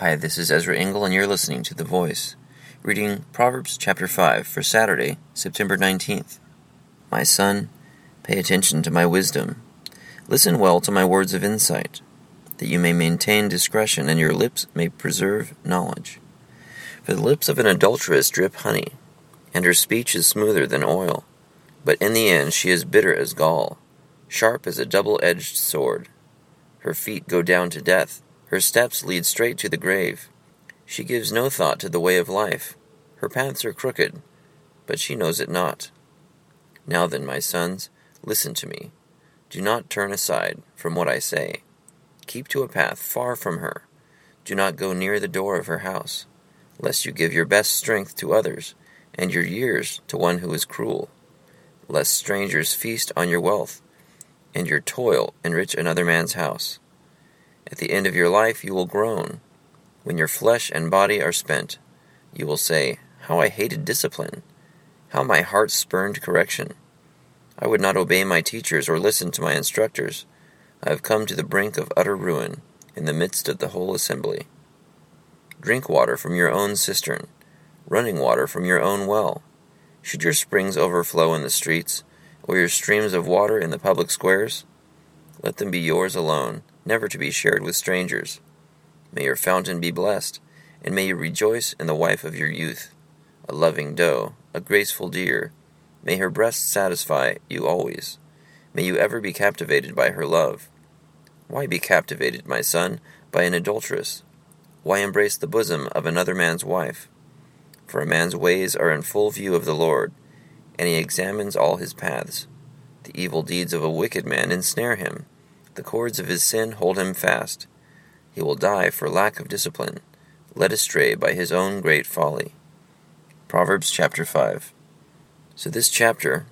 Hi, this is Ezra Engel, and you're listening to The Voice, reading Proverbs chapter 5 for Saturday, September 19th. My son, pay attention to my wisdom. Listen well to my words of insight, that you may maintain discretion and your lips may preserve knowledge. For the lips of an adulteress drip honey, and her speech is smoother than oil. But in the end she is bitter as gall, sharp as a double edged sword. Her feet go down to death her steps lead straight to the grave. She gives no thought to the way of life. Her paths are crooked, but she knows it not. Now then, my sons, listen to me. Do not turn aside from what I say. Keep to a path far from her. Do not go near the door of her house, lest you give your best strength to others, and your years to one who is cruel. Lest strangers feast on your wealth, and your toil enrich another man's house. At the end of your life you will groan. When your flesh and body are spent, you will say, How I hated discipline! How my heart spurned correction! I would not obey my teachers or listen to my instructors. I have come to the brink of utter ruin, in the midst of the whole assembly. Drink water from your own cistern, running water from your own well. Should your springs overflow in the streets, or your streams of water in the public squares? Let them be yours alone never to be shared with strangers. May your fountain be blessed, and may you rejoice in the wife of your youth, a loving doe, a graceful deer. May her breast satisfy you always. May you ever be captivated by her love. Why be captivated, my son, by an adulteress? Why embrace the bosom of another man's wife? For a man's ways are in full view of the Lord, and he examines all his paths. The evil deeds of a wicked man ensnare him the cords of his sin hold him fast. He will die for lack of discipline, led astray by his own great folly. Proverbs chapter 5. So, this chapter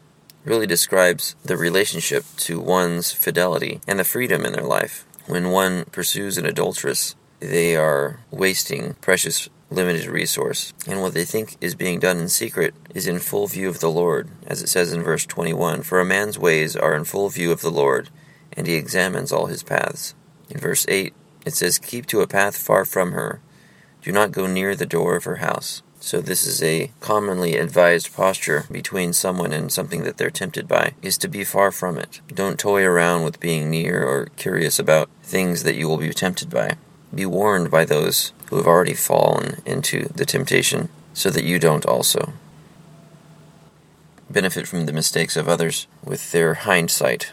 really describes the relationship to one's fidelity and the freedom in their life. When one pursues an adulteress, they are wasting precious limited resource, and what they think is being done in secret is in full view of the Lord, as it says in verse 21 For a man's ways are in full view of the Lord, and he examines all his paths. In verse 8, it says, Keep to a path far from her. Do not go near the door of her house. So, this is a commonly advised posture between someone and something that they're tempted by, is to be far from it. Don't toy around with being near or curious about things that you will be tempted by. Be warned by those who have already fallen into the temptation, so that you don't also. Benefit from the mistakes of others with their hindsight.